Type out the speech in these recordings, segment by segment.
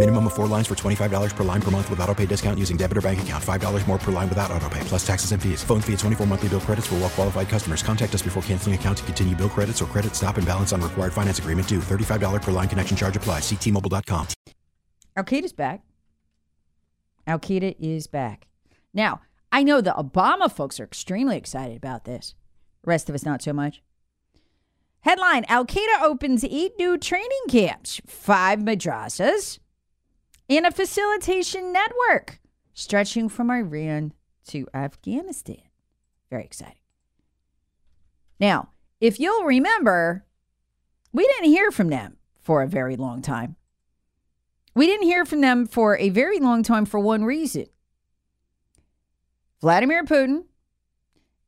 Minimum of four lines for $25 per line per month with auto pay discount using debit or bank account. $5 more per line without auto pay, plus taxes and fees. Phone fee at 24 monthly bill credits for well qualified customers. Contact us before canceling account to continue bill credits or credit stop and balance on required finance agreement due. $35 per line connection charge applies. Ctmobile.com. Al Qaeda's back. Al Qaeda is back. Now, I know the Obama folks are extremely excited about this. The rest of us, not so much. Headline Al Qaeda opens eight new training camps, five madrasas, and a facilitation network stretching from Iran to Afghanistan. Very exciting. Now, if you'll remember, we didn't hear from them for a very long time. We didn't hear from them for a very long time for one reason Vladimir Putin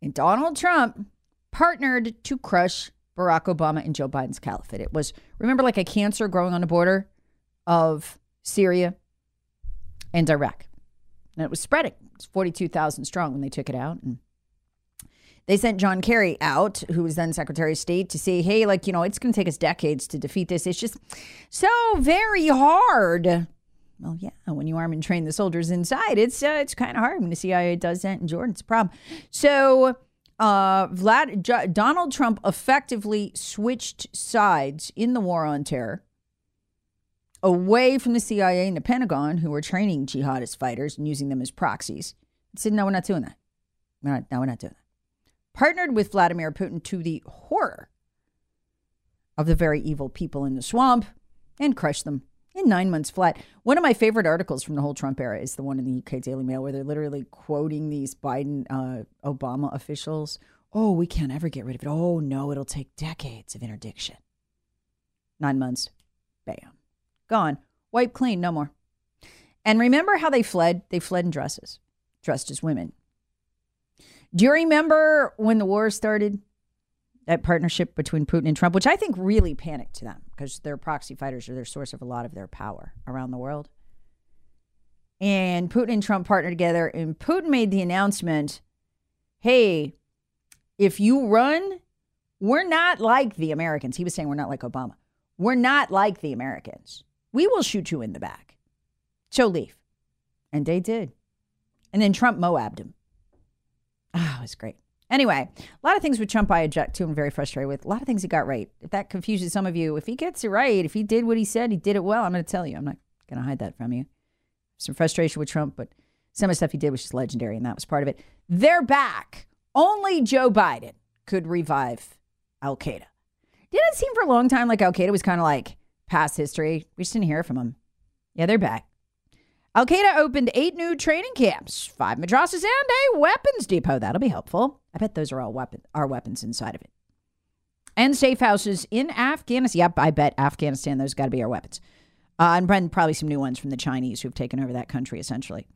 and Donald Trump partnered to crush Barack Obama and Joe Biden's caliphate. It was, remember, like a cancer growing on the border of Syria and Iraq. And it was spreading. It was 42,000 strong when they took it out. And they sent John Kerry out, who was then Secretary of State, to say, hey, like, you know, it's going to take us decades to defeat this. It's just so very hard. Well, yeah, when you arm and train the soldiers inside, it's uh, it's kind of hard when the CIA does that in Jordan. It's a problem. So, uh, Vlad, J- Donald Trump effectively switched sides in the war on terror away from the CIA and the Pentagon, who were training jihadist fighters and using them as proxies. said, no, we're not doing that. No, we're not doing that partnered with Vladimir Putin to the horror of the very evil people in the swamp and crushed them in nine months flat. One of my favorite articles from the whole Trump era is the one in the UK Daily Mail where they're literally quoting these Biden, uh, Obama officials. Oh, we can't ever get rid of it. Oh, no, it'll take decades of interdiction. Nine months, bam, gone, wiped clean, no more. And remember how they fled? They fled in dresses, dressed as women. Do you remember when the war started? That partnership between Putin and Trump, which I think really panicked to them because their proxy fighters are their source of a lot of their power around the world. And Putin and Trump partnered together, and Putin made the announcement hey, if you run, we're not like the Americans. He was saying we're not like Obama. We're not like the Americans. We will shoot you in the back. So leave. And they did. And then Trump Moabbed him. Oh, it was great. Anyway, a lot of things with Trump I object to and very frustrated with. A lot of things he got right. If that confuses some of you, if he gets it right, if he did what he said, he did it well, I'm going to tell you. I'm not going to hide that from you. Some frustration with Trump, but some of the stuff he did was just legendary, and that was part of it. They're back. Only Joe Biden could revive Al Qaeda. Didn't it seem for a long time like Al Qaeda was kind of like past history? We just didn't hear from them. Yeah, they're back. Al Qaeda opened eight new training camps, five madrasas, and a weapons depot. That'll be helpful. I bet those are all weapon, our weapons inside of it. And safe houses in Afghanistan. Yep, I bet Afghanistan, those got to be our weapons. Uh, and probably some new ones from the Chinese who've taken over that country, essentially.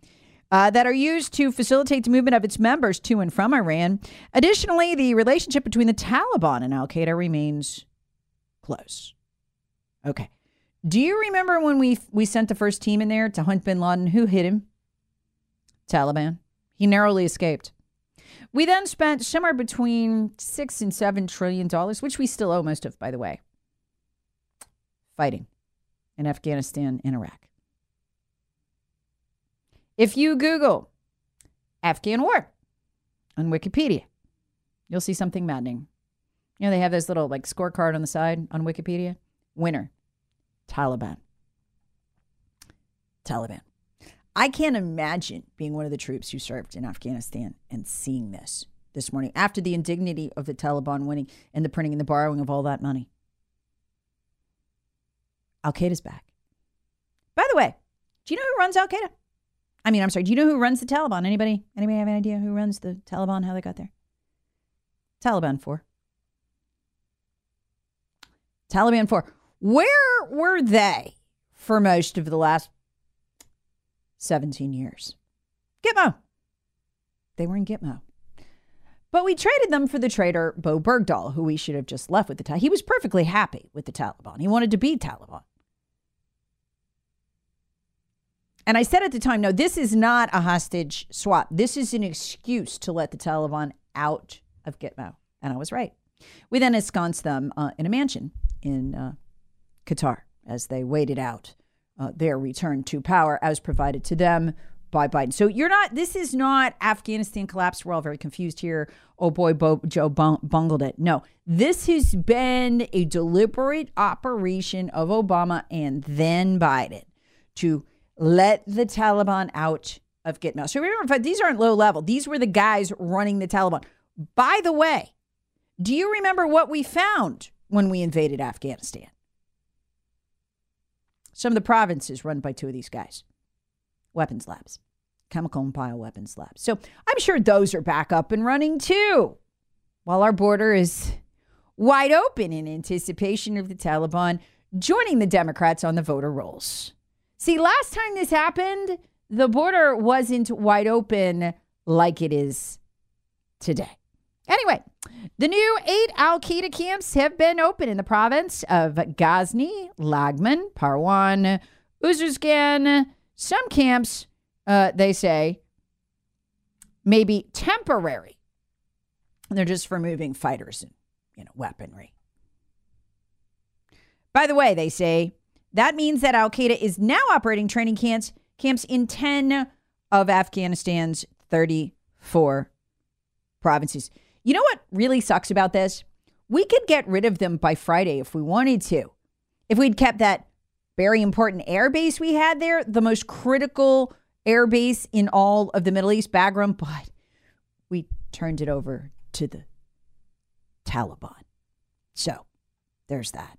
Uh, that are used to facilitate the movement of its members to and from Iran. Additionally, the relationship between the Taliban and Al Qaeda remains close. Okay. Do you remember when we we sent the first team in there to hunt bin Laden? Who hit him? Taliban. He narrowly escaped. We then spent somewhere between six and seven trillion dollars, which we still owe most of, by the way, fighting in Afghanistan and Iraq. If you Google Afghan war on Wikipedia, you'll see something maddening. You know, they have this little like scorecard on the side on Wikipedia. Winner Taliban. Taliban. I can't imagine being one of the troops who served in Afghanistan and seeing this this morning after the indignity of the Taliban winning and the printing and the borrowing of all that money. Al Qaeda's back. By the way, do you know who runs Al Qaeda? I mean, I'm sorry. Do you know who runs the Taliban? Anybody? Anybody have an idea who runs the Taliban? How they got there? Taliban four. Taliban four. Where were they for most of the last 17 years? Gitmo. They were in Gitmo. But we traded them for the traitor Bowe Bergdahl, who we should have just left with the Taliban. He was perfectly happy with the Taliban. He wanted to be Taliban. And I said at the time, no, this is not a hostage swap. This is an excuse to let the Taliban out of Gitmo. And I was right. We then ensconced them uh, in a mansion in uh, Qatar as they waited out uh, their return to power as provided to them by Biden. So you're not, this is not Afghanistan collapse. We're all very confused here. Oh boy, Bo, Joe bungled it. No, this has been a deliberate operation of Obama and then Biden to let the Taliban out of Gitmo. So remember, these aren't low level. These were the guys running the Taliban. By the way, do you remember what we found when we invaded Afghanistan? Some of the provinces run by two of these guys weapons labs, chemical and bioweapons labs. So I'm sure those are back up and running too, while our border is wide open in anticipation of the Taliban joining the Democrats on the voter rolls. See, last time this happened, the border wasn't wide open like it is today. Anyway, the new eight Al Qaeda camps have been open in the province of Ghazni, Laghman, Parwan, Uruzgan. Some camps, uh, they say, may be temporary. They're just for moving fighters and you know weaponry. By the way, they say that means that Al Qaeda is now operating training camps camps in 10 of Afghanistan's 34 provinces. You know what really sucks about this? We could get rid of them by Friday if we wanted to. If we'd kept that very important air base we had there, the most critical air base in all of the Middle East, Bagram, but we turned it over to the Taliban. So there's that.